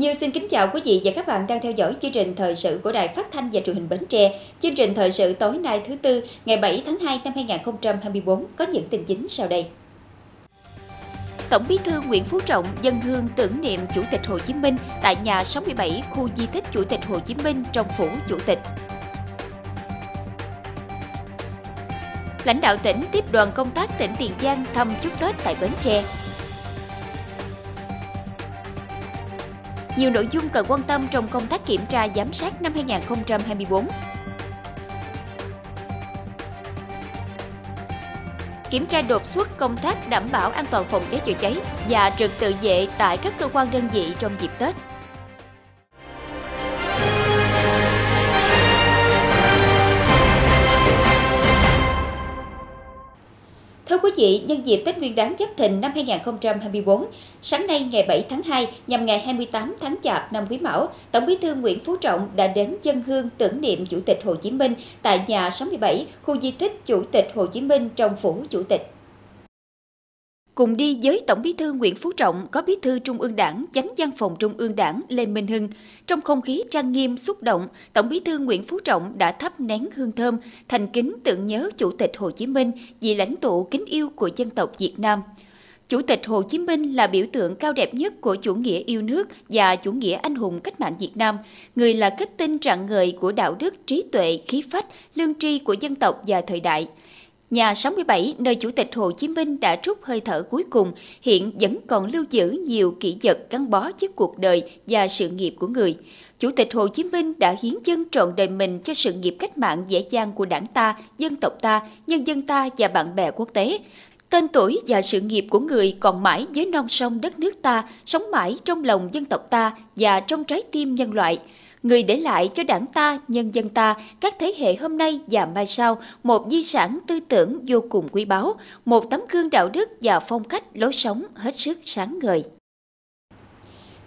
Như xin kính chào quý vị và các bạn đang theo dõi chương trình thời sự của Đài Phát thanh và Truyền hình Bến Tre. Chương trình thời sự tối nay thứ tư, ngày 7 tháng 2 năm 2024 có những tin chính sau đây. Tổng Bí thư Nguyễn Phú Trọng dân hương tưởng niệm Chủ tịch Hồ Chí Minh tại nhà 67 khu di tích Chủ tịch Hồ Chí Minh trong phủ Chủ tịch. Lãnh đạo tỉnh tiếp đoàn công tác tỉnh Tiền Giang thăm chúc Tết tại Bến Tre. Nhiều nội dung cần quan tâm trong công tác kiểm tra giám sát năm 2024. Kiểm tra đột xuất công tác đảm bảo an toàn phòng cháy chữa cháy và trực tự vệ tại các cơ quan đơn vị trong dịp Tết. Vị, nhân dịp Tết Nguyên đán Giáp Thìn năm 2024, sáng nay ngày 7 tháng 2 nhằm ngày 28 tháng Chạp năm Quý Mão, Tổng Bí thư Nguyễn Phú Trọng đã đến dân hương tưởng niệm Chủ tịch Hồ Chí Minh tại nhà 67, khu di tích Chủ tịch Hồ Chí Minh trong phủ Chủ tịch. Cùng đi với Tổng Bí thư Nguyễn Phú Trọng có Bí thư Trung ương Đảng, Chánh văn phòng Trung ương Đảng Lê Minh Hưng. Trong không khí trang nghiêm xúc động, Tổng Bí thư Nguyễn Phú Trọng đã thắp nén hương thơm, thành kính tưởng nhớ Chủ tịch Hồ Chí Minh, vị lãnh tụ kính yêu của dân tộc Việt Nam. Chủ tịch Hồ Chí Minh là biểu tượng cao đẹp nhất của chủ nghĩa yêu nước và chủ nghĩa anh hùng cách mạng Việt Nam. Người là kết tinh trạng ngời của đạo đức, trí tuệ, khí phách, lương tri của dân tộc và thời đại – Nhà 67, nơi Chủ tịch Hồ Chí Minh đã trút hơi thở cuối cùng, hiện vẫn còn lưu giữ nhiều kỷ vật gắn bó với cuộc đời và sự nghiệp của người. Chủ tịch Hồ Chí Minh đã hiến dân trọn đời mình cho sự nghiệp cách mạng dễ dàng của đảng ta, dân tộc ta, nhân dân ta và bạn bè quốc tế. Tên tuổi và sự nghiệp của người còn mãi với non sông đất nước ta, sống mãi trong lòng dân tộc ta và trong trái tim nhân loại – người để lại cho đảng ta, nhân dân ta, các thế hệ hôm nay và mai sau một di sản tư tưởng vô cùng quý báu, một tấm gương đạo đức và phong cách lối sống hết sức sáng ngời.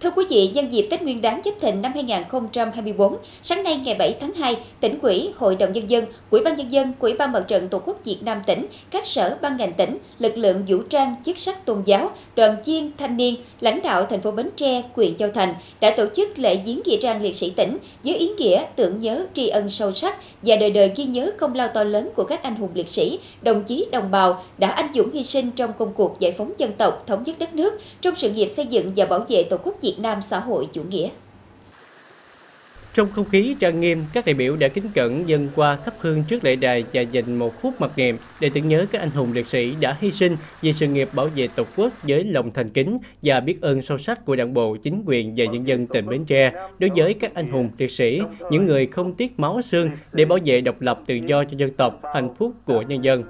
Thưa quý vị, nhân dịp Tết Nguyên đán Giáp Thìn năm 2024, sáng nay ngày 7 tháng 2, tỉnh ủy, Hội đồng Nhân dân, Quỹ ban Nhân dân, Quỹ ban Mặt trận Tổ quốc Việt Nam tỉnh, các sở ban ngành tỉnh, lực lượng vũ trang, chức sắc tôn giáo, đoàn viên, thanh niên, lãnh đạo thành phố Bến Tre, huyện Châu Thành đã tổ chức lễ viếng nghĩa trang liệt sĩ tỉnh với ý nghĩa tưởng nhớ tri ân sâu sắc và đời đời ghi nhớ công lao to lớn của các anh hùng liệt sĩ, đồng chí đồng bào đã anh dũng hy sinh trong công cuộc giải phóng dân tộc, thống nhất đất nước, trong sự nghiệp xây dựng và bảo vệ Tổ quốc Việt Việt Nam xã hội chủ nghĩa. Trong không khí trang nghiêm, các đại biểu đã kính cẩn dân qua thắp hương trước lễ đài và dành một phút mặc niệm để tưởng nhớ các anh hùng liệt sĩ đã hy sinh vì sự nghiệp bảo vệ Tổ quốc với lòng thành kính và biết ơn sâu sắc của Đảng bộ, chính quyền và nhân dân tỉnh Bến Tre đối với các anh hùng liệt sĩ, những người không tiếc máu xương để bảo vệ độc lập tự do cho dân tộc, hạnh phúc của nhân dân.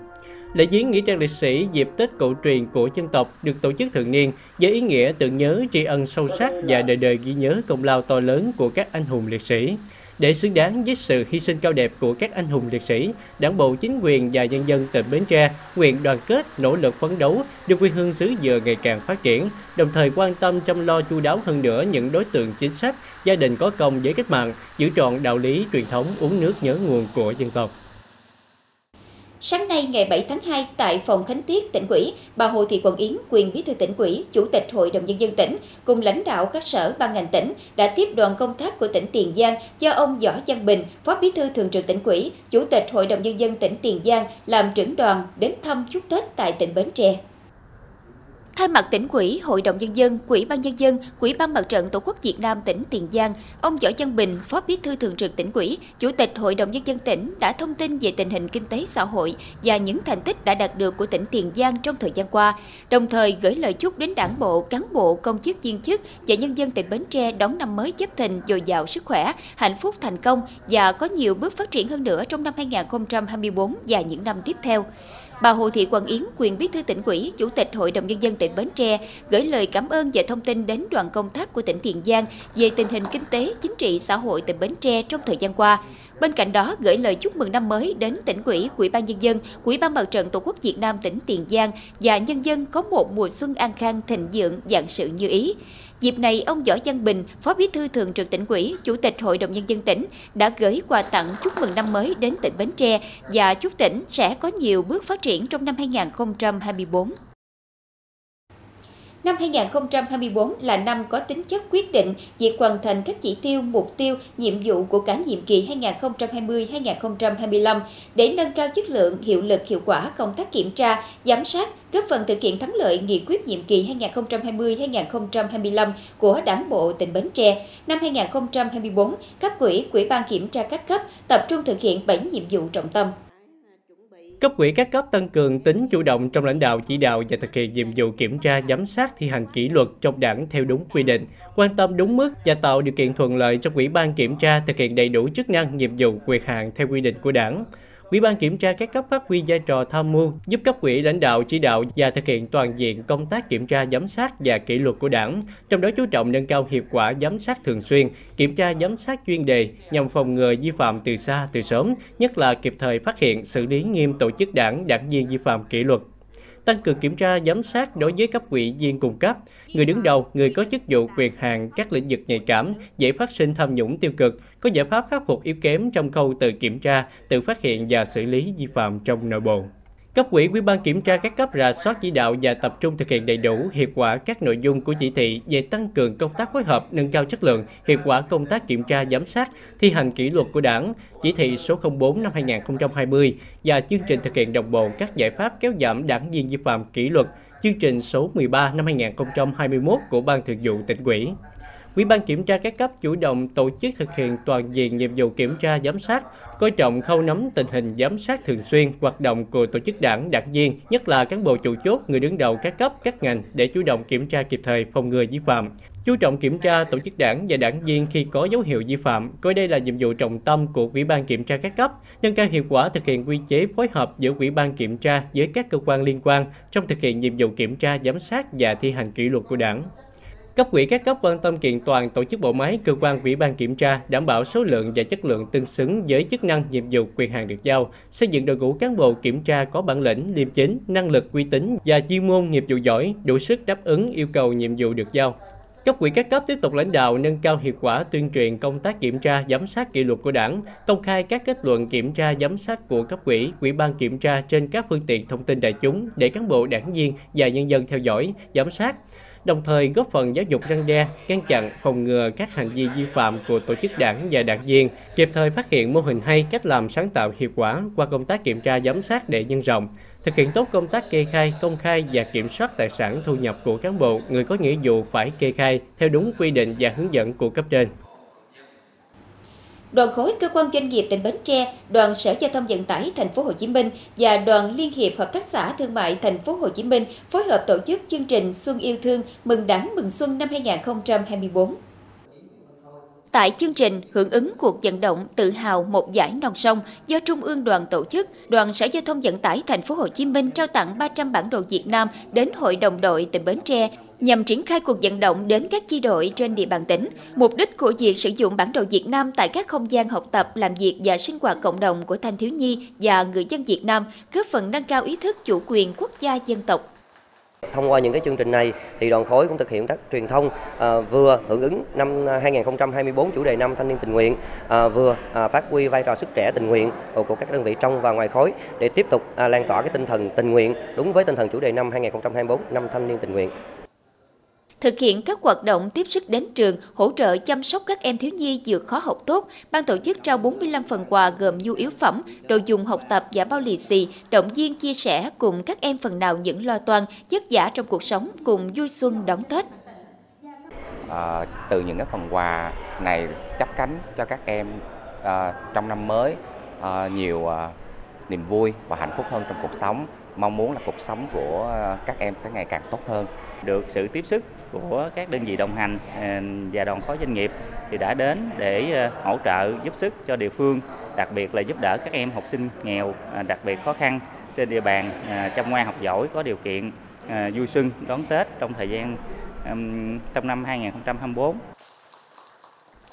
Lễ viếng nghĩa trang liệt sĩ dịp Tết cổ truyền của dân tộc được tổ chức thường niên với ý nghĩa tưởng nhớ tri ân sâu sắc và đời đời ghi nhớ công lao to lớn của các anh hùng liệt sĩ. Để xứng đáng với sự hy sinh cao đẹp của các anh hùng liệt sĩ, Đảng bộ chính quyền và nhân dân tỉnh Bến Tre nguyện đoàn kết nỗ lực phấn đấu đưa quê hương xứ dừa ngày càng phát triển, đồng thời quan tâm chăm lo chu đáo hơn nữa những đối tượng chính sách, gia đình có công với cách mạng, giữ trọn đạo lý truyền thống uống nước nhớ nguồn của dân tộc. Sáng nay ngày 7 tháng 2 tại phòng Khánh Tiết tỉnh ủy, bà Hồ Thị Quận Yến, quyền bí thư tỉnh ủy, chủ tịch Hội đồng nhân dân tỉnh cùng lãnh đạo các sở ban ngành tỉnh đã tiếp đoàn công tác của tỉnh Tiền Giang do ông Võ Văn Bình, phó bí thư thường trực tỉnh ủy, chủ tịch Hội đồng nhân dân tỉnh Tiền Giang làm trưởng đoàn đến thăm chúc Tết tại tỉnh Bến Tre. Thay mặt tỉnh ủy, Hội đồng Nhân dân, Quỹ ban Nhân dân, Quỹ ban Mặt trận Tổ quốc Việt Nam tỉnh Tiền Giang, ông Võ Văn Bình, Phó Bí thư Thường trực tỉnh ủy, Chủ tịch Hội đồng Nhân dân tỉnh đã thông tin về tình hình kinh tế xã hội và những thành tích đã đạt được của tỉnh Tiền Giang trong thời gian qua, đồng thời gửi lời chúc đến đảng bộ, cán bộ, công chức viên chức và nhân dân tỉnh Bến Tre đón năm mới chấp thình dồi dào sức khỏe, hạnh phúc thành công và có nhiều bước phát triển hơn nữa trong năm 2024 và những năm tiếp theo. Bà Hồ Thị Quang Yến, quyền bí thư tỉnh ủy, chủ tịch Hội đồng nhân dân tỉnh Bến Tre gửi lời cảm ơn và thông tin đến đoàn công tác của tỉnh Tiền Giang về tình hình kinh tế, chính trị, xã hội tỉnh Bến Tre trong thời gian qua. Bên cạnh đó, gửi lời chúc mừng năm mới đến tỉnh ủy, Quỹ ban nhân dân, Quỹ ban Mặt trận Tổ quốc Việt Nam tỉnh Tiền Giang và nhân dân có một mùa xuân an khang thịnh vượng, dạng sự như ý. Dịp này, ông Võ Văn Bình, Phó Bí thư Thường trực tỉnh ủy, Chủ tịch Hội đồng Nhân dân tỉnh đã gửi quà tặng chúc mừng năm mới đến tỉnh Bến Tre và chúc tỉnh sẽ có nhiều bước phát triển trong năm 2024. Năm 2024 là năm có tính chất quyết định việc hoàn thành các chỉ tiêu, mục tiêu, nhiệm vụ của cả nhiệm kỳ 2020-2025 để nâng cao chất lượng, hiệu lực, hiệu quả công tác kiểm tra, giám sát, góp phần thực hiện thắng lợi nghị quyết nhiệm kỳ 2020-2025 của Đảng bộ tỉnh Bến Tre. Năm 2024, cấp quỹ, quỹ ban kiểm tra các cấp tập trung thực hiện 7 nhiệm vụ trọng tâm. Cấp quỹ các cấp tăng cường tính chủ động trong lãnh đạo chỉ đạo và thực hiện nhiệm vụ kiểm tra giám sát thi hành kỷ luật trong đảng theo đúng quy định, quan tâm đúng mức và tạo điều kiện thuận lợi cho quỹ ban kiểm tra thực hiện đầy đủ chức năng nhiệm vụ quyền hạn theo quy định của đảng. Ủy ban kiểm tra các cấp phát huy vai trò tham mưu, giúp cấp quỹ lãnh đạo chỉ đạo và thực hiện toàn diện công tác kiểm tra giám sát và kỷ luật của Đảng, trong đó chú trọng nâng cao hiệu quả giám sát thường xuyên, kiểm tra giám sát chuyên đề nhằm phòng ngừa vi phạm từ xa từ sớm, nhất là kịp thời phát hiện xử lý nghiêm tổ chức đảng, đảng viên vi phạm kỷ luật. Tăng cường kiểm tra giám sát đối với cấp quỹ viên cung cấp, người đứng đầu, người có chức vụ quyền hạn các lĩnh vực nhạy cảm, dễ phát sinh tham nhũng tiêu cực, có giải pháp khắc phục yếu kém trong khâu tự kiểm tra, tự phát hiện và xử lý vi phạm trong nội bộ. Cấp quỹ Ủy ban kiểm tra các cấp rà soát chỉ đạo và tập trung thực hiện đầy đủ hiệu quả các nội dung của chỉ thị về tăng cường công tác phối hợp, nâng cao chất lượng, hiệu quả công tác kiểm tra giám sát, thi hành kỷ luật của Đảng, chỉ thị số 04 năm 2020 và chương trình thực hiện đồng bộ các giải pháp kéo giảm đảng viên vi phạm kỷ luật, chương trình số 13 năm 2021 của Ban Thường vụ tỉnh ủy. Ủy ban kiểm tra các cấp chủ động tổ chức thực hiện toàn diện nhiệm vụ kiểm tra giám sát, coi trọng khâu nắm tình hình giám sát thường xuyên hoạt động của tổ chức đảng, đảng viên, nhất là cán bộ chủ chốt, người đứng đầu các cấp, các ngành để chủ động kiểm tra kịp thời phòng ngừa vi phạm. Chú trọng kiểm tra tổ chức đảng và đảng viên khi có dấu hiệu vi phạm, coi đây là nhiệm vụ trọng tâm của Ủy ban kiểm tra các cấp, nâng cao hiệu quả thực hiện quy chế phối hợp giữa Ủy ban kiểm tra với các cơ quan liên quan trong thực hiện nhiệm vụ kiểm tra, giám sát và thi hành kỷ luật của đảng. Cấp quỹ các cấp quan tâm kiện toàn tổ chức bộ máy cơ quan ủy ban kiểm tra, đảm bảo số lượng và chất lượng tương xứng với chức năng nhiệm vụ quyền hạn được giao, xây dựng đội ngũ cán bộ kiểm tra có bản lĩnh, liêm chính, năng lực uy tín và chuyên môn nghiệp vụ giỏi, đủ sức đáp ứng yêu cầu nhiệm vụ được giao. Cấp quỹ các cấp tiếp tục lãnh đạo nâng cao hiệu quả tuyên truyền công tác kiểm tra giám sát kỷ luật của Đảng, công khai các kết luận kiểm tra giám sát của cấp quỹ, quỹ ban kiểm tra trên các phương tiện thông tin đại chúng để cán bộ đảng viên và nhân dân theo dõi, giám sát đồng thời góp phần giáo dục răng đe, ngăn chặn, phòng ngừa các hành vi vi phạm của tổ chức đảng và đảng viên, kịp thời phát hiện mô hình hay cách làm sáng tạo hiệu quả qua công tác kiểm tra giám sát để nhân rộng, thực hiện tốt công tác kê khai, công khai và kiểm soát tài sản thu nhập của cán bộ, người có nghĩa vụ phải kê khai theo đúng quy định và hướng dẫn của cấp trên. Đoàn khối cơ quan doanh nghiệp tỉnh Bến Tre, Đoàn Sở Giao thông Vận tải Thành phố Hồ Chí Minh và Đoàn Liên hiệp Hợp tác xã Thương mại Thành phố Hồ Chí Minh phối hợp tổ chức chương trình Xuân yêu thương mừng Đảng mừng Xuân năm 2024. Tại chương trình hưởng ứng cuộc vận động tự hào một giải non sông do Trung ương đoàn tổ chức, Đoàn Sở Giao thông Vận tải Thành phố Hồ Chí Minh trao tặng 300 bản đồ Việt Nam đến Hội đồng đội tỉnh Bến Tre nhằm triển khai cuộc vận động đến các chi đội trên địa bàn tỉnh. Mục đích của việc sử dụng bản đồ Việt Nam tại các không gian học tập, làm việc và sinh hoạt cộng đồng của thanh thiếu nhi và người dân Việt Nam góp phần nâng cao ý thức chủ quyền quốc gia dân tộc. Thông qua những cái chương trình này thì đoàn khối cũng thực hiện các truyền thông à, vừa hưởng ứng năm à, 2024 chủ đề năm thanh niên tình nguyện à, vừa à, phát huy vai trò sức trẻ tình nguyện của các đơn vị trong và ngoài khối để tiếp tục à, lan tỏa cái tinh thần tình nguyện đúng với tinh thần chủ đề năm 2024 năm thanh niên tình nguyện thực hiện các hoạt động tiếp sức đến trường, hỗ trợ chăm sóc các em thiếu nhi vượt khó học tốt, ban tổ chức trao 45 phần quà gồm nhu yếu phẩm, đồ dùng học tập và bao lì xì, động viên chia sẻ cùng các em phần nào những lo toan, vất vả trong cuộc sống cùng vui xuân đón Tết. À, từ những cái phần quà này chấp cánh cho các em à, trong năm mới à, nhiều à, niềm vui và hạnh phúc hơn trong cuộc sống mong muốn là cuộc sống của ờ, các em sẽ ngày càng tốt hơn được sự tiếp sức của các đơn vị đồng hành ờ, và đoàn khối doanh nghiệp thì đã đến để ờ, hỗ trợ giúp sức cho địa phương, đặc biệt là giúp đỡ các em học sinh nghèo, đặc biệt khó khăn trên địa bàn chăm ngoan học giỏi có điều kiện vui xuân đón Tết trong thời gian trong năm 2024.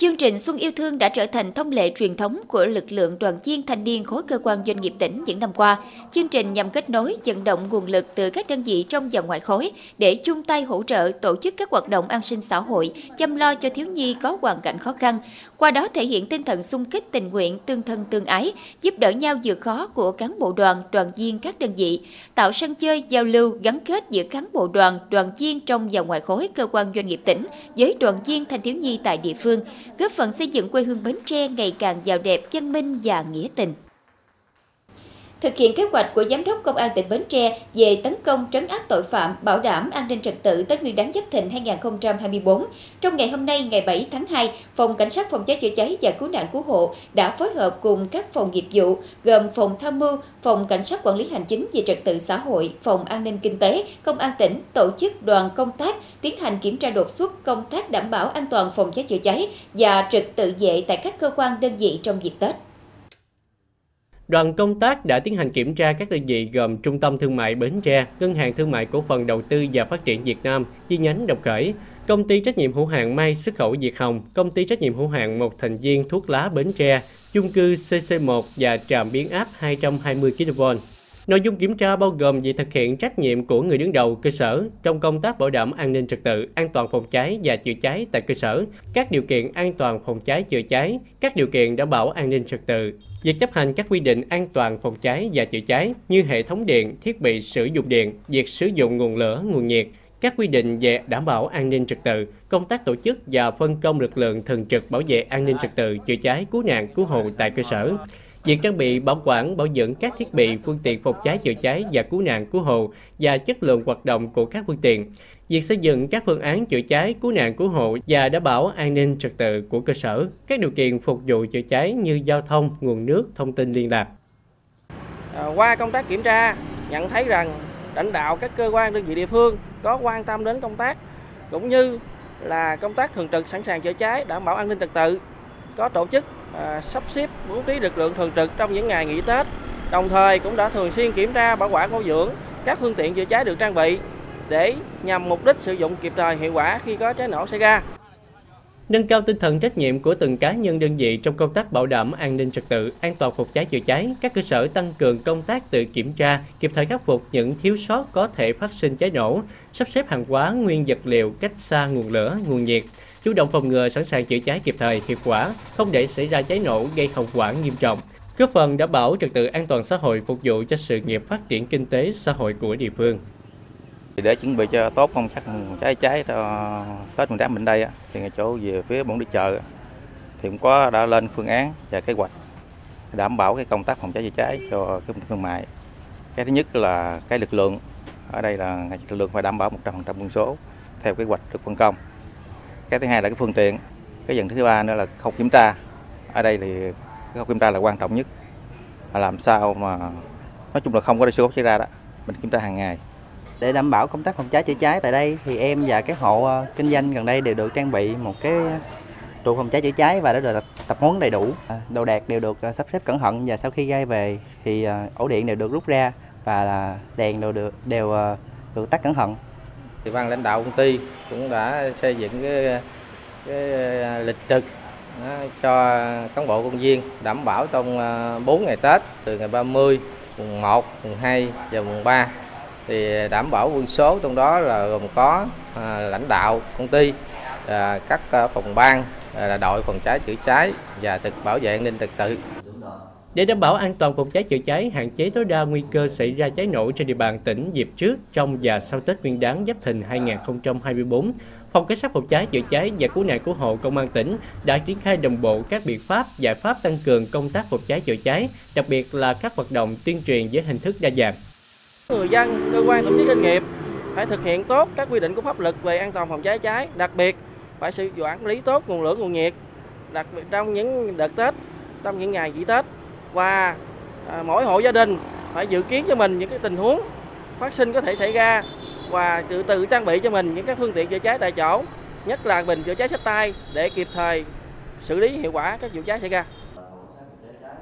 Chương trình Xuân yêu thương đã trở thành thông lệ truyền thống của lực lượng đoàn viên thanh niên khối cơ quan doanh nghiệp tỉnh những năm qua. Chương trình nhằm kết nối, vận động nguồn lực từ các đơn vị trong và ngoài khối để chung tay hỗ trợ tổ chức các hoạt động an sinh xã hội, chăm lo cho thiếu nhi có hoàn cảnh khó khăn. Qua đó thể hiện tinh thần sung kích tình nguyện, tương thân tương ái, giúp đỡ nhau vượt khó của cán bộ đoàn, đoàn viên các đơn vị, tạo sân chơi, giao lưu, gắn kết giữa cán bộ đoàn, đoàn viên trong và ngoài khối cơ quan doanh nghiệp tỉnh với đoàn viên thanh thiếu nhi tại địa phương, góp phần xây dựng quê hương Bến Tre ngày càng giàu đẹp, văn minh và nghĩa tình. Thực hiện kế hoạch của Giám đốc Công an tỉnh Bến Tre về tấn công trấn áp tội phạm, bảo đảm an ninh trật tự Tết Nguyên đán Giáp Thìn 2024, trong ngày hôm nay ngày 7 tháng 2, Phòng Cảnh sát Phòng cháy chữa cháy và Cứu nạn Cứu hộ đã phối hợp cùng các phòng nghiệp vụ gồm Phòng Tham mưu, Phòng Cảnh sát Quản lý Hành chính về trật tự xã hội, Phòng An ninh Kinh tế, Công an tỉnh tổ chức đoàn công tác tiến hành kiểm tra đột xuất công tác đảm bảo an toàn phòng cháy chữa cháy và trật tự vệ tại các cơ quan đơn vị trong dịp Tết. Đoàn công tác đã tiến hành kiểm tra các đơn vị gồm Trung tâm Thương mại Bến Tre, Ngân hàng Thương mại Cổ phần Đầu tư và Phát triển Việt Nam, chi nhánh Đồng Khởi, Công ty trách nhiệm hữu hạn May xuất khẩu Việt Hồng, Công ty trách nhiệm hữu hạn một thành viên thuốc lá Bến Tre, chung cư CC1 và trạm biến áp 220 kV. Nội dung kiểm tra bao gồm việc thực hiện trách nhiệm của người đứng đầu cơ sở trong công tác bảo đảm an ninh trật tự, an toàn phòng cháy và chữa cháy tại cơ sở, các điều kiện an toàn phòng cháy chữa cháy, các điều kiện đảm bảo an ninh trật tự, việc chấp hành các quy định an toàn phòng cháy và chữa cháy như hệ thống điện, thiết bị sử dụng điện, việc sử dụng nguồn lửa, nguồn nhiệt, các quy định về đảm bảo an ninh trật tự, công tác tổ chức và phân công lực lượng thường trực bảo vệ an ninh trật tự, chữa cháy, cứu nạn, cứu hộ tại cơ sở. Việc trang bị bảo quản, bảo dưỡng các thiết bị, phương tiện phòng cháy chữa cháy và cứu nạn cứu hộ và chất lượng hoạt động của các phương tiện. Việc xây dựng các phương án chữa cháy, cứu nạn cứu hộ và đảm bảo an ninh trật tự của cơ sở, các điều kiện phục vụ chữa cháy như giao thông, nguồn nước, thông tin liên lạc. À, qua công tác kiểm tra, nhận thấy rằng lãnh đạo các cơ quan đơn vị địa phương có quan tâm đến công tác cũng như là công tác thường trực sẵn sàng chữa cháy đảm bảo an ninh trật tự có tổ chức à, sắp xếp bố trí lực lượng thường trực trong những ngày nghỉ Tết. Đồng thời cũng đã thường xuyên kiểm tra bảo quản bảo dưỡng các phương tiện chữa cháy được trang bị để nhằm mục đích sử dụng kịp thời hiệu quả khi có cháy nổ xảy ra. Nâng cao tinh thần trách nhiệm của từng cá nhân đơn vị trong công tác bảo đảm an ninh trật tự, an toàn phòng cháy chữa cháy, các cơ sở tăng cường công tác tự kiểm tra, kịp thời khắc phục những thiếu sót có thể phát sinh cháy nổ, sắp xếp hàng hóa nguyên vật liệu cách xa nguồn lửa, nguồn nhiệt, chủ động phòng ngừa sẵn sàng chữa cháy kịp thời, hiệu quả, không để xảy ra cháy nổ gây hậu quả nghiêm trọng, góp phần đảm bảo trật tự an toàn xã hội phục vụ cho sự nghiệp phát triển kinh tế xã hội của địa phương. Để chuẩn bị cho tốt công tác cháy cháy cho Tết Nguyên đán bên đây thì ngay chỗ về phía bổn đi chợ thì cũng có đã lên phương án và kế hoạch đảm bảo cái công tác phòng cháy chữa cháy cho cái thương mại. Cái thứ nhất là cái lực lượng ở đây là lực lượng phải đảm bảo 100% quân số theo kế hoạch được phân công. Cái thứ hai là cái phương tiện. Cái dần thứ ba nữa là khâu kiểm tra. Ở đây thì không khâu kiểm tra là quan trọng nhất. Là làm sao mà nói chung là không có để sự cố xảy ra đó. Mình kiểm tra hàng ngày. Để đảm bảo công tác phòng cháy chữa cháy tại đây thì em và các hộ ờ, kinh doanh gần đây đều được trang bị một cái trụ phòng cháy chữa cháy và đã được tập huấn đầy đủ. Ờ, đồ đạc đều được ờ, sắp xếp cẩn thận và sau khi gây về thì ổ điện đều được rút ra và là đèn đều được đều được tắt cẩn thận. Thì ban lãnh đạo công ty cũng đã xây dựng cái, cái à, lịch trực đó, cho cán bộ công viên đảm bảo trong à, 4 ngày Tết từ ngày 30, mùng 1, mùng 2 và mùng 3 thì đảm bảo quân số trong đó là gồm có à, lãnh đạo công ty à, các à, phòng ban à, là đội phòng cháy chữa cháy và thực bảo vệ an ninh trật tự để đảm bảo an toàn phòng cháy chữa cháy, hạn chế tối đa nguy cơ xảy ra cháy nổ trên địa bàn tỉnh dịp trước, trong và sau Tết Nguyên đán Giáp Thìn 2024, Phòng Cảnh sát phòng cháy chữa cháy và cứu nạn cứu hộ Công an tỉnh đã triển khai đồng bộ các biện pháp, giải pháp tăng cường công tác phòng cháy chữa cháy, đặc biệt là các hoạt động tuyên truyền với hình thức đa dạng. Người dân, cơ quan tổ chức doanh nghiệp phải thực hiện tốt các quy định của pháp luật về an toàn phòng cháy cháy, đặc biệt phải sử dụng quản lý tốt nguồn lửa nguồn nhiệt, đặc biệt trong những đợt Tết, trong những ngày nghỉ Tết và à, mỗi hộ gia đình phải dự kiến cho mình những cái tình huống phát sinh có thể xảy ra và tự tự trang bị cho mình những cái phương tiện chữa cháy tại chỗ, nhất là bình chữa cháy sách tay để kịp thời xử lý hiệu quả các vụ cháy xảy ra.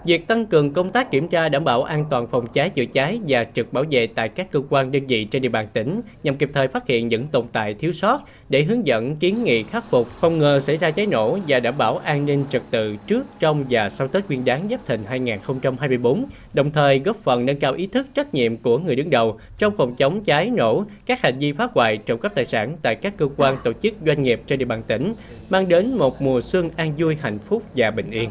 Việc tăng cường công tác kiểm tra đảm bảo an toàn phòng cháy chữa cháy và trực bảo vệ tại các cơ quan đơn vị trên địa bàn tỉnh nhằm kịp thời phát hiện những tồn tại thiếu sót để hướng dẫn kiến nghị khắc phục, phòng ngừa xảy ra cháy nổ và đảm bảo an ninh trật tự trước, trong và sau Tết Nguyên đán Giáp Thìn 2024, đồng thời góp phần nâng cao ý thức trách nhiệm của người đứng đầu trong phòng chống cháy nổ, các hành vi phá hoại trộm cắp tài sản tại các cơ quan tổ chức doanh nghiệp trên địa bàn tỉnh, mang đến một mùa xuân an vui, hạnh phúc và bình yên.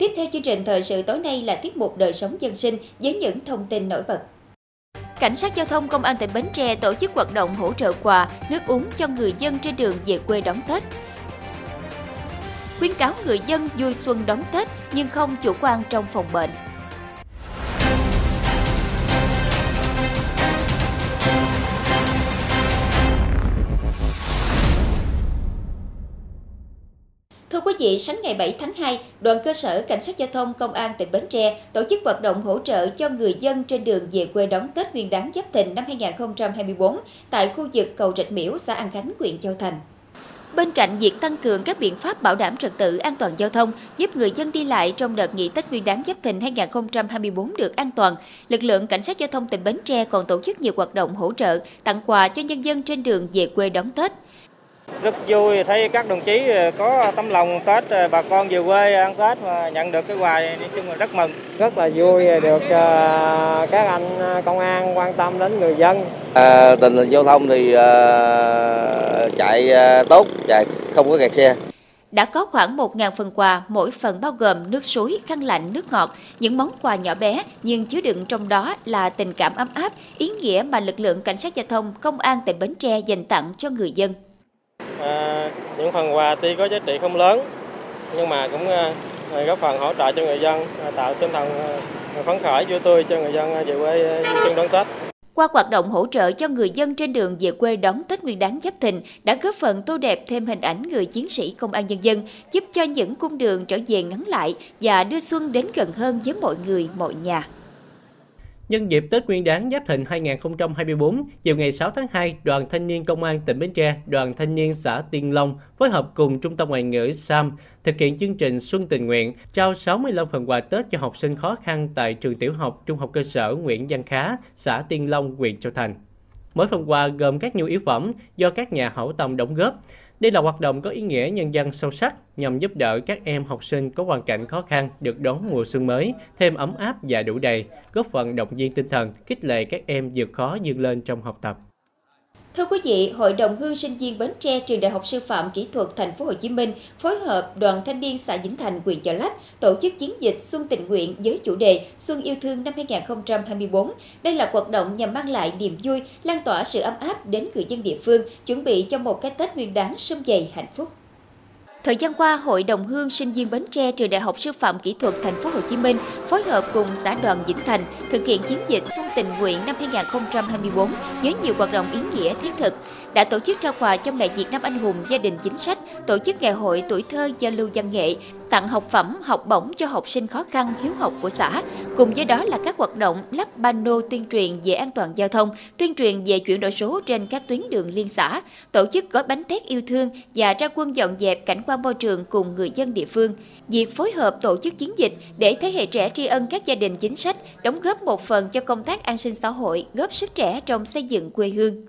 Tiếp theo chương trình thời sự tối nay là tiết mục đời sống dân sinh với những thông tin nổi bật. Cảnh sát giao thông công an tỉnh Bến Tre tổ chức hoạt động hỗ trợ quà, nước uống cho người dân trên đường về quê đón Tết. Khuyến cáo người dân vui xuân đón Tết nhưng không chủ quan trong phòng bệnh. Quý vị, sáng ngày 7 tháng 2, đoàn cơ sở Cảnh sát giao thông Công an tỉnh Bến Tre tổ chức hoạt động hỗ trợ cho người dân trên đường về quê đón Tết Nguyên đán Giáp Thìn năm 2024 tại khu vực cầu Rạch Miễu, xã An Khánh, huyện Châu Thành. Bên cạnh việc tăng cường các biện pháp bảo đảm trật tự an toàn giao thông, giúp người dân đi lại trong đợt nghỉ Tết Nguyên đán Giáp Thìn 2024 được an toàn, lực lượng cảnh sát giao thông tỉnh Bến Tre còn tổ chức nhiều hoạt động hỗ trợ, tặng quà cho nhân dân trên đường về quê đón Tết. Rất vui thấy các đồng chí có tấm lòng Tết bà con về quê ăn Tết và nhận được cái quà nói chung là rất mừng. Rất là vui được các anh công an quan tâm đến người dân. À, tình hình giao thông thì à, chạy tốt, chạy không có kẹt xe. Đã có khoảng 1.000 phần quà, mỗi phần bao gồm nước suối, khăn lạnh, nước ngọt, những món quà nhỏ bé nhưng chứa đựng trong đó là tình cảm ấm áp, ý nghĩa mà lực lượng cảnh sát giao thông, công an tỉnh Bến Tre dành tặng cho người dân. À, những phần quà tuy có giá trị không lớn nhưng mà cũng à, góp phần hỗ trợ cho người dân à, tạo tinh thần à, phấn khởi vui tươi cho người dân à, về quê à, vui xuân đón Tết. Qua hoạt động hỗ trợ cho người dân trên đường về quê đón Tết Nguyên đán Giáp Thìn đã góp phần tô đẹp thêm hình ảnh người chiến sĩ công an nhân dân, giúp cho những cung đường trở về ngắn lại và đưa xuân đến gần hơn với mọi người, mọi nhà. Nhân dịp Tết Nguyên đán Giáp Thìn 2024, chiều ngày 6 tháng 2, Đoàn Thanh niên Công an tỉnh Bến Tre, Đoàn Thanh niên xã Tiên Long phối hợp cùng Trung tâm Ngoại ngữ SAM thực hiện chương trình Xuân tình nguyện, trao 65 phần quà Tết cho học sinh khó khăn tại trường tiểu học, trung học cơ sở Nguyễn Văn Khá, xã Tiên Long, huyện Châu Thành. Mỗi phần quà gồm các nhu yếu phẩm do các nhà hảo tâm đóng góp. Đây là hoạt động có ý nghĩa nhân dân sâu sắc nhằm giúp đỡ các em học sinh có hoàn cảnh khó khăn được đón mùa xuân mới thêm ấm áp và đủ đầy, góp phần động viên tinh thần, khích lệ các em vượt khó vươn lên trong học tập. Thưa quý vị, Hội đồng hương sinh viên Bến Tre trường Đại học Sư phạm Kỹ thuật Thành phố Hồ Chí Minh phối hợp Đoàn Thanh niên xã Vĩnh Thành, huyện Chợ Lách tổ chức chiến dịch Xuân tình nguyện với chủ đề Xuân yêu thương năm 2024. Đây là hoạt động nhằm mang lại niềm vui, lan tỏa sự ấm áp đến người dân địa phương, chuẩn bị cho một cái Tết Nguyên đán sum vầy hạnh phúc. Thời gian qua, Hội đồng hương sinh viên Bến Tre trường Đại học Sư phạm Kỹ thuật Thành phố Hồ Chí Minh phối hợp cùng xã đoàn Vĩnh Thành thực hiện chiến dịch Xuân tình nguyện năm 2024 với nhiều hoạt động ý nghĩa thiết thực đã tổ chức trao quà cho mẹ Việt Nam anh hùng gia đình chính sách, tổ chức ngày hội tuổi thơ giao lưu văn nghệ, tặng học phẩm, học bổng cho học sinh khó khăn hiếu học của xã. Cùng với đó là các hoạt động lắp pano tuyên truyền về an toàn giao thông, tuyên truyền về chuyển đổi số trên các tuyến đường liên xã, tổ chức gói bánh tét yêu thương và ra quân dọn dẹp cảnh quan môi trường cùng người dân địa phương. Việc phối hợp tổ chức chiến dịch để thế hệ trẻ tri ân các gia đình chính sách, đóng góp một phần cho công tác an sinh xã hội, góp sức trẻ trong xây dựng quê hương.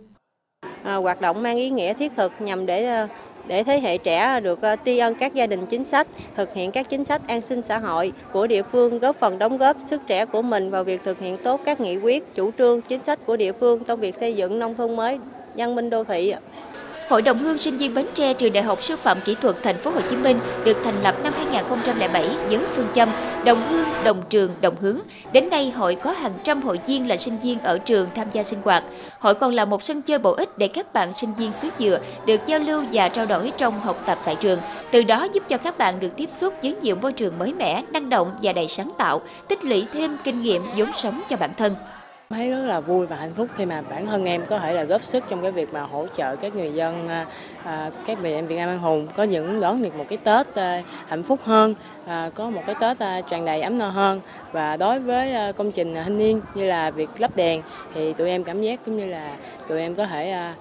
À, hoạt động mang ý nghĩa thiết thực nhằm để ờ, để thế hệ trẻ được ờ, tri ân các gia đình chính sách, thực hiện các chính sách an sinh xã hội của địa phương, góp phần đóng góp sức trẻ của mình vào việc thực hiện tốt các nghị quyết, chủ trương, chính sách của địa phương trong việc xây dựng nông thôn mới, văn minh đô thị. Hội đồng hương sinh viên Bến Tre trường Đại học Sư phạm Kỹ thuật Thành phố Hồ Chí Minh được thành lập năm 2007 với phương châm đồng hương, đồng trường, đồng hướng. Đến nay, hội có hàng trăm hội viên là sinh viên ở trường tham gia sinh hoạt. Hội còn là một sân chơi bổ ích để các bạn sinh viên xứ Dừa được giao lưu và trao đổi trong học tập tại trường. Từ đó giúp cho các bạn được tiếp xúc với nhiều môi trường mới mẻ, năng động và đầy sáng tạo, tích lũy thêm kinh nghiệm vốn sống cho bản thân thấy rất là vui và hạnh phúc khi mà bản thân em có thể là góp sức trong cái việc mà hỗ trợ các người dân à, à các bệnh em Việt Nam anh hùng có những đón được một cái Tết à, hạnh phúc hơn à, có một cái Tết à, tràn đầy ấm no hơn và đối với à, công trình thanh niên như là việc lắp đèn thì tụi em cảm giác cũng như là tụi em có thể à,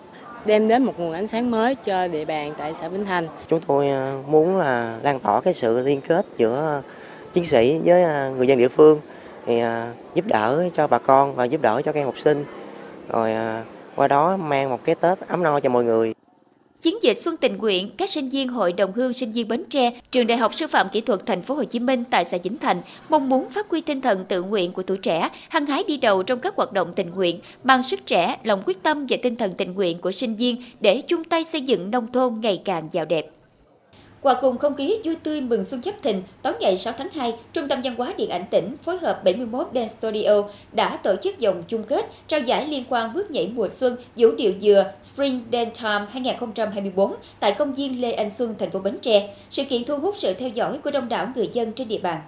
đem đến một nguồn ánh sáng mới cho địa bàn tại xã Vĩnh Thành. Chúng tôi à, muốn là lan tỏa cái sự liên kết giữa chiến sĩ với à, người dân địa phương thì à, giúp đỡ cho bà con và giúp đỡ cho các em học sinh rồi à, qua đó mang một cái Tết ấm no cho mọi người. Chiến dịch Xuân tình nguyện, các sinh viên Hội đồng hương sinh viên Bến Tre, Trường Đại học Sư phạm Kỹ thuật Thành phố Hồ Chí Minh tại xã Vĩnh Thành mong muốn phát huy tinh thần tự nguyện của tuổi trẻ, hăng hái đi đầu trong các hoạt động tình nguyện, mang sức trẻ, lòng quyết tâm và tinh thần tình nguyện của sinh viên để chung tay xây dựng nông thôn ngày càng giàu đẹp. Hòa cùng không khí vui tươi mừng xuân Giáp Thìn, tối ngày 6 tháng 2, Trung tâm Văn hóa Điện ảnh tỉnh phối hợp 71 Dance Studio đã tổ chức dòng chung kết trao giải liên quan bước nhảy mùa xuân vũ điệu dừa Spring Dance Time 2024 tại công viên Lê Anh Xuân, thành phố Bến Tre. Sự kiện thu hút sự theo dõi của đông đảo người dân trên địa bàn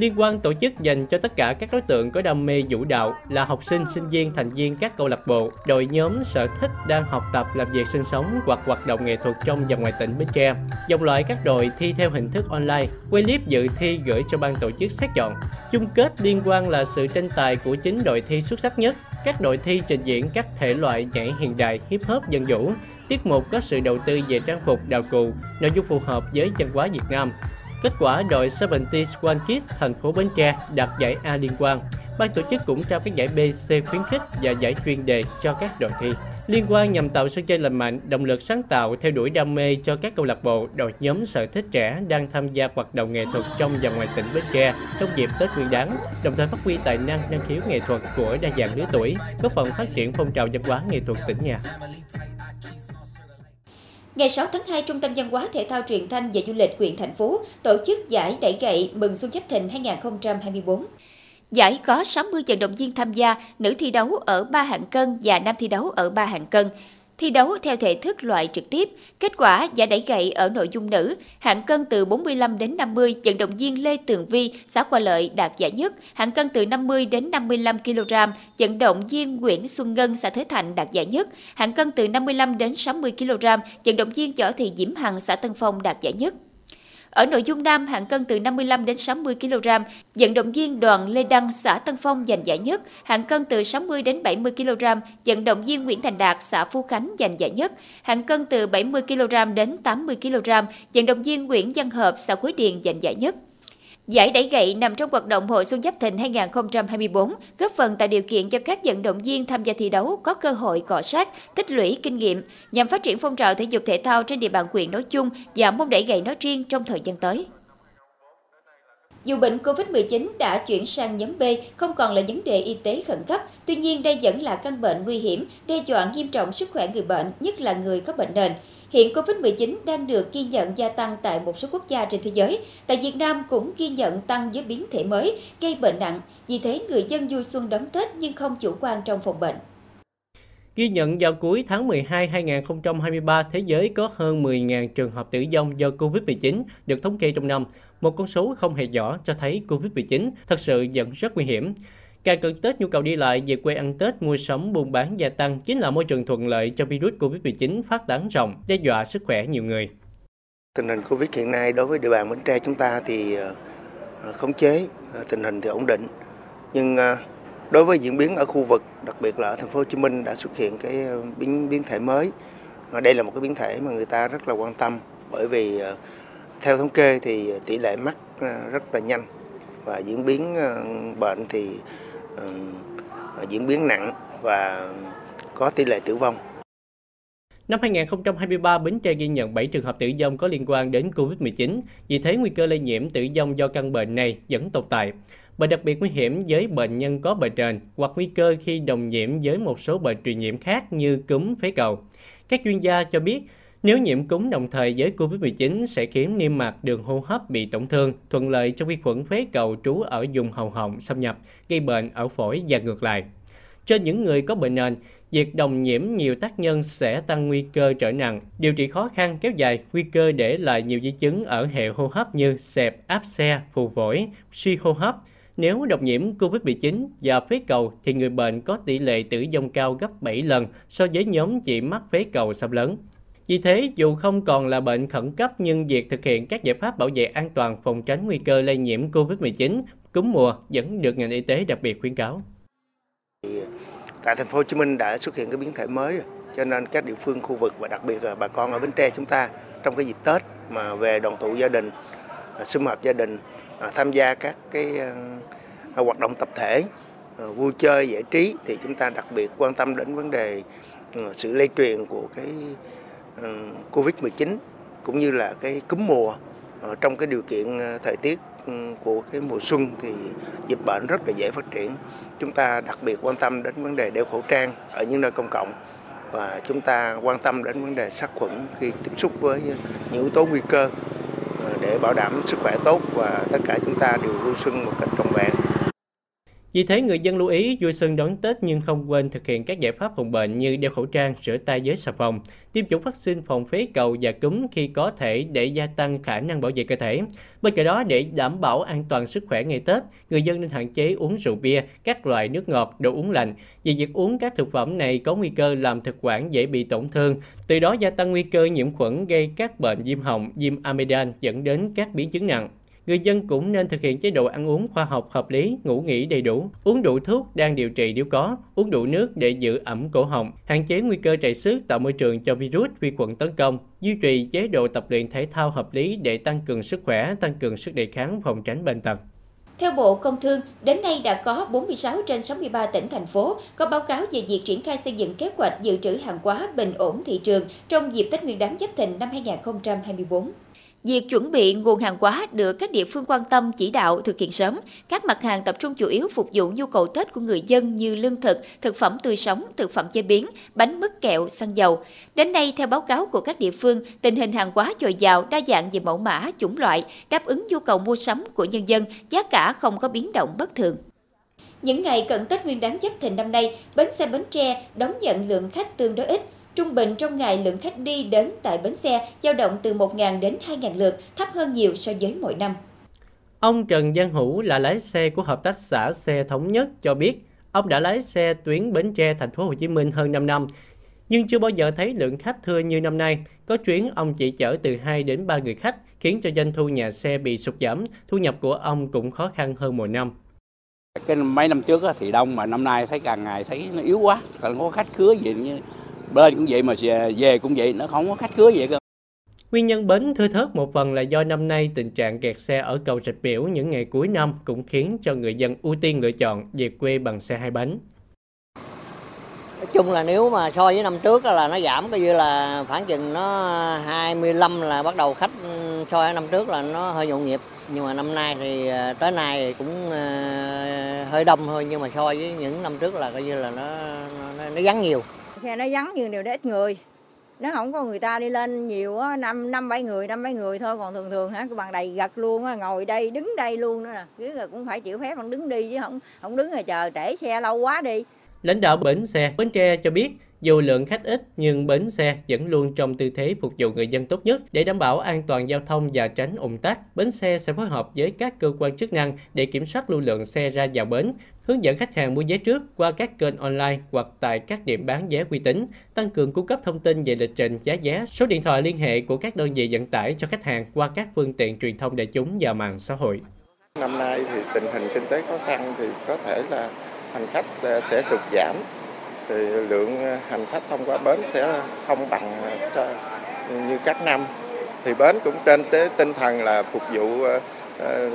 liên quan tổ chức dành cho tất cả các đối tượng có đam mê vũ đạo là học sinh, sinh viên, thành viên các câu lạc bộ, đội nhóm sở thích đang học tập, làm việc sinh sống hoặc hoạt động nghệ thuật trong và ngoài tỉnh Bến Tre. Dòng loại các đội thi theo hình thức online, quay clip dự thi gửi cho ban tổ chức xét chọn. Chung kết liên quan là sự tranh tài của chính đội thi xuất sắc nhất. Các đội thi trình diễn các thể loại nhảy hiện đại, hip hop, dân vũ. Tiết mục có sự đầu tư về trang phục, đào cụ nội dung phù hợp với văn hóa Việt Nam. Kết quả đội 70 One Kids thành phố Bến Tre đạt giải A liên quan. Ban tổ chức cũng trao các giải B, C khuyến khích và giải chuyên đề cho các đội thi. Liên quan nhằm tạo sân chơi lành mạnh, động lực sáng tạo, theo đuổi đam mê cho các câu lạc bộ, đội nhóm sở thích trẻ đang tham gia hoạt động nghệ thuật trong và ngoài tỉnh Bến Tre trong dịp Tết Nguyên đán, đồng thời phát huy tài năng năng khiếu nghệ thuật của đa dạng lứa tuổi, góp phần phát triển phong trào văn hóa nghệ thuật tỉnh nhà. Ngày 6 tháng 2, Trung tâm Văn hóa Thể thao Truyền thanh và Du lịch huyện thành phố tổ chức giải đẩy gậy mừng Xuân Giáp Thìn 2024. Giải có 60 vận động viên tham gia, nữ thi đấu ở 3 hạng cân và nam thi đấu ở 3 hạng cân thi đấu theo thể thức loại trực tiếp. Kết quả giải đẩy gậy ở nội dung nữ, hạng cân từ 45 đến 50, vận động viên Lê Tường Vi, xã Qua Lợi đạt giải nhất, hạng cân từ 50 đến 55 kg, vận động viên Nguyễn Xuân Ngân, xã Thới Thạnh đạt giải nhất, hạng cân từ 55 đến 60 kg, vận động viên Võ Thị Diễm Hằng, xã Tân Phong đạt giải nhất. Ở nội dung nam, hạng cân từ 55 đến 60 kg, vận động viên Đoàn Lê Đăng, xã Tân Phong giành giải nhất, hạng cân từ 60 đến 70 kg, vận động viên Nguyễn Thành Đạt, xã Phú Khánh giành giải nhất, hạng cân từ 70 kg đến 80 kg, vận động viên Nguyễn Văn Hợp, xã Quế Điền giành giải nhất. Giải đẩy gậy nằm trong hoạt động Hội Xuân Giáp Thìn 2024, góp phần tạo điều kiện cho các vận động viên tham gia thi đấu có cơ hội cọ sát, tích lũy kinh nghiệm nhằm phát triển phong trào thể dục thể thao trên địa bàn huyện nói chung và môn đẩy gậy nói riêng trong thời gian tới. Dù bệnh COVID-19 đã chuyển sang nhóm B, không còn là vấn đề y tế khẩn cấp, tuy nhiên đây vẫn là căn bệnh nguy hiểm, đe dọa nghiêm trọng sức khỏe người bệnh, nhất là người có bệnh nền. Hiện COVID-19 đang được ghi nhận gia tăng tại một số quốc gia trên thế giới. Tại Việt Nam cũng ghi nhận tăng với biến thể mới, gây bệnh nặng. Vì thế, người dân vui xuân đón Tết nhưng không chủ quan trong phòng bệnh. Ghi nhận vào cuối tháng 12 2023, thế giới có hơn 10.000 trường hợp tử vong do COVID-19 được thống kê trong năm. Một con số không hề nhỏ cho thấy COVID-19 thật sự vẫn rất nguy hiểm. Càng cận Tết, nhu cầu đi lại về quê ăn Tết, mua sắm, buôn bán gia tăng chính là môi trường thuận lợi cho virus COVID-19 phát tán rộng, đe dọa sức khỏe nhiều người. Tình hình Covid hiện nay đối với địa bàn Bến Tre chúng ta thì ờ, ờ, khống chế, ờ, tình hình thì ổn định. Nhưng đối với diễn biến ở khu vực, đặc biệt là ở thành phố Hồ Chí Minh đã xuất hiện cái biến biến thể mới. Đây là một cái biến thể mà người ta rất là quan tâm bởi vì theo thống kê thì tỷ lệ mắc rất là nhanh và diễn biến bệnh thì Ờ, ờ, diễn biến nặng và có tỷ lệ tử vong. Năm 2023, Bến Tre ghi nhận 7 trường hợp tử vong có liên quan đến COVID-19, vì thế nguy cơ lây nhiễm tử vong do căn bệnh này vẫn tồn tại. Bệnh đặc biệt nguy hiểm với bệnh nhân có bệnh nền hoặc nguy cơ khi đồng nhiễm với một số bệnh truyền nhiễm khác như cúm, phế cầu. Các chuyên gia cho biết, nếu nhiễm cúm đồng thời với COVID-19 sẽ khiến niêm mạc đường hô hấp bị tổn thương, thuận lợi cho vi khuẩn phế cầu trú ở vùng hầu họng xâm nhập, gây bệnh ở phổi và ngược lại. Trên những người có bệnh nền, việc đồng nhiễm nhiều tác nhân sẽ tăng nguy cơ trở nặng, điều trị khó khăn kéo dài, nguy cơ để lại nhiều di chứng ở hệ hô hấp như sẹp, áp xe, phù phổi, suy hô hấp. Nếu độc nhiễm COVID-19 và phế cầu thì người bệnh có tỷ lệ tử vong cao gấp 7 lần so với nhóm chỉ mắc phế cầu xâm lớn. Vì thế, dù không còn là bệnh khẩn cấp nhưng việc thực hiện các giải pháp bảo vệ an toàn phòng tránh nguy cơ lây nhiễm COVID-19, cúm mùa vẫn được ngành y tế đặc biệt khuyến cáo. Tại thành phố Hồ Chí Minh đã xuất hiện cái biến thể mới rồi, cho nên các địa phương khu vực và đặc biệt là bà con ở Bến Tre chúng ta trong cái dịp Tết mà về đoàn tụ gia đình, à, sum họp gia đình à, tham gia các cái à, hoạt động tập thể vui chơi giải trí thì chúng ta đặc biệt quan tâm đến vấn đề sự lây truyền của cái Ờ, Covid-19 cũng như là cái cúm mùa ờ, trong cái điều kiện ờ, thời tiết ừ, của cái mùa xuân thì dịch bệnh rất là dễ phát triển. Chúng ta đặc biệt quan tâm đến vấn đề đeo khẩu trang ở những nơi công cộng và chúng ta quan tâm đến vấn đề sát khuẩn khi tiếp xúc với những yếu tố nguy cơ để bảo đảm sức khỏe tốt và tất cả chúng ta đều vui xuân một cách trọn vẹn. Vì thế, người dân lưu ý vui xuân đón Tết nhưng không quên thực hiện các giải pháp phòng bệnh như đeo khẩu trang, rửa tay với xà phòng, tiêm chủng vaccine phòng phế cầu và cúm khi có thể để gia tăng khả năng bảo vệ cơ thể. Bên cạnh đó, để đảm bảo an toàn sức khỏe ngày Tết, người dân nên hạn chế uống rượu bia, các loại nước ngọt, đồ uống lạnh. Vì việc uống các thực phẩm này có nguy cơ làm thực quản dễ bị tổn thương, từ đó gia tăng nguy cơ nhiễm khuẩn gây các bệnh viêm họng, viêm amidan dẫn đến các biến chứng nặng người dân cũng nên thực hiện chế độ ăn uống khoa học hợp lý, ngủ nghỉ đầy đủ, uống đủ thuốc đang điều trị nếu có, uống đủ nước để giữ ẩm cổ họng, hạn chế nguy cơ chảy xước tạo môi trường cho virus, vi khuẩn tấn công, duy trì chế độ tập luyện thể thao hợp lý để tăng cường sức khỏe, tăng cường sức đề kháng, phòng tránh bệnh tật. Theo Bộ Công Thương, đến nay đã có 46 trên 63 tỉnh, thành phố có báo cáo về việc triển khai xây dựng kế hoạch dự trữ hàng hóa bình ổn thị trường trong dịp Tết Nguyên đán Giáp Thìn năm 2024. Việc chuẩn bị nguồn hàng hóa được các địa phương quan tâm chỉ đạo thực hiện sớm. Các mặt hàng tập trung chủ yếu phục vụ nhu cầu Tết của người dân như lương thực, thực phẩm tươi sống, thực phẩm chế biến, bánh mứt kẹo, xăng dầu. Đến nay, theo báo cáo của các địa phương, tình hình hàng hóa dồi dào, đa dạng về mẫu mã, chủng loại, đáp ứng nhu cầu mua sắm của nhân dân, giá cả không có biến động bất thường. Những ngày cận Tết Nguyên đán Giáp Thìn năm nay, bến xe Bến Tre đón nhận lượng khách tương đối ít, Trung bình trong ngày lượng khách đi đến tại bến xe dao động từ 1.000 đến 2.000 lượt, thấp hơn nhiều so với mỗi năm. Ông Trần Văn Hữu là lái xe của hợp tác xã xe thống nhất cho biết, ông đã lái xe tuyến Bến Tre thành phố Hồ Chí Minh hơn 5 năm, nhưng chưa bao giờ thấy lượng khách thưa như năm nay. Có chuyến ông chỉ chở từ 2 đến 3 người khách, khiến cho doanh thu nhà xe bị sụt giảm, thu nhập của ông cũng khó khăn hơn mỗi năm. Cái mấy năm trước thì đông mà năm nay thấy càng ngày thấy nó yếu quá, còn có khách khứa gì như bên cũng vậy mà về cũng vậy nó không có khách khứa vậy cơ Nguyên nhân bến thưa thớt một phần là do năm nay tình trạng kẹt xe ở cầu Rạch Biểu những ngày cuối năm cũng khiến cho người dân ưu tiên lựa chọn về quê bằng xe hai bánh. Nói chung là nếu mà so với năm trước là nó giảm coi như là khoảng chừng nó 25 là bắt đầu khách so với năm trước là nó hơi nhộn nhịp. Nhưng mà năm nay thì à, tới nay thì cũng à, hơi đông thôi nhưng mà so với những năm trước là coi như là nó nó, nó vắng nhiều xe nó vắng nhưng đều để ít người. Nó không có người ta đi lên nhiều á năm năm bảy người năm bảy người thôi. Còn thường thường hả bằng đầy gật luôn á ngồi đây đứng đây luôn nữa nè. Chứ là cũng phải chịu phép bằng đứng đi chứ không không đứng rồi chờ trễ xe lâu quá đi. Lãnh đạo bến xe bến tre cho biết dù lượng khách ít nhưng bến xe vẫn luôn trong tư thế phục vụ người dân tốt nhất. Để đảm bảo an toàn giao thông và tránh ủng tắc. Bến xe sẽ phối hợp với các cơ quan chức năng để kiểm soát lưu lượng xe ra vào bến, hướng dẫn khách hàng mua vé trước qua các kênh online hoặc tại các điểm bán vé uy tín, tăng cường cung cấp thông tin về lịch trình giá vé, số điện thoại liên hệ của các đơn vị vận tải cho khách hàng qua các phương tiện truyền thông đại chúng và mạng xã hội. Năm nay thì tình hình kinh tế khó khăn thì có thể là hành khách sẽ, sẽ sụt giảm. Thì lượng ờ, hành khách thông qua bến sẽ không bằng ờ, như các năm. Thì bến cũng trên tế tinh thần là phục vụ ờ,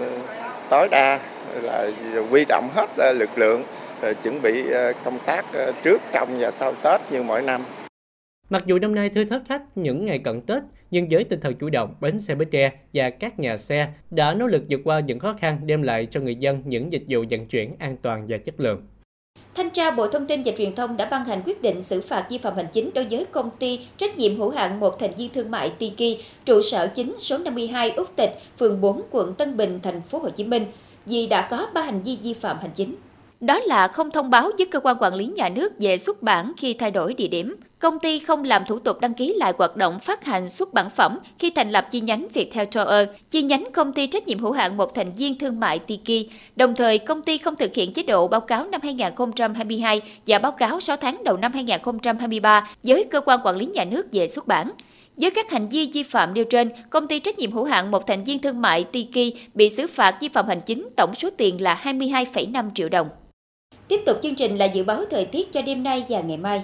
tối đa là huy động hết lực lượng chuẩn bị công tác trước trong và sau Tết như mỗi năm. Mặc dù năm nay thưa thớt khách những ngày cận Tết, nhưng với tinh thần chủ động, bến xe Bến Tre và các nhà xe đã nỗ lực vượt qua những khó khăn đem lại cho người dân những dịch vụ vận chuyển an toàn và chất lượng. Thanh tra Bộ Thông tin và Truyền thông đã ban hành quyết định xử phạt vi phạm hành chính đối với công ty trách nhiệm hữu hạn một thành viên thương mại Tiki, trụ sở chính số 52 Úc Tịch, phường 4, quận Tân Bình, thành phố Hồ Chí Minh, vì đã có ba hành vi vi phạm hành chính. Đó là không thông báo với cơ quan quản lý nhà nước về xuất bản khi thay đổi địa điểm, công ty không làm thủ tục đăng ký lại hoạt động phát hành xuất bản phẩm khi thành lập chi nhánh Viettel Tower, chi nhánh công ty trách nhiệm hữu hạn một thành viên thương mại Tiki. Đồng thời, công ty không thực hiện chế độ báo cáo năm 2022 và báo cáo 6 tháng đầu năm 2023 với cơ quan quản lý nhà nước về xuất bản. Với các hành vi vi phạm nêu trên, công ty trách nhiệm hữu hạn một thành viên thương mại Tiki bị xử phạt vi phạm hành chính tổng số tiền là 22,5 triệu đồng. Tiếp tục chương trình là dự báo thời tiết cho đêm nay và ngày mai.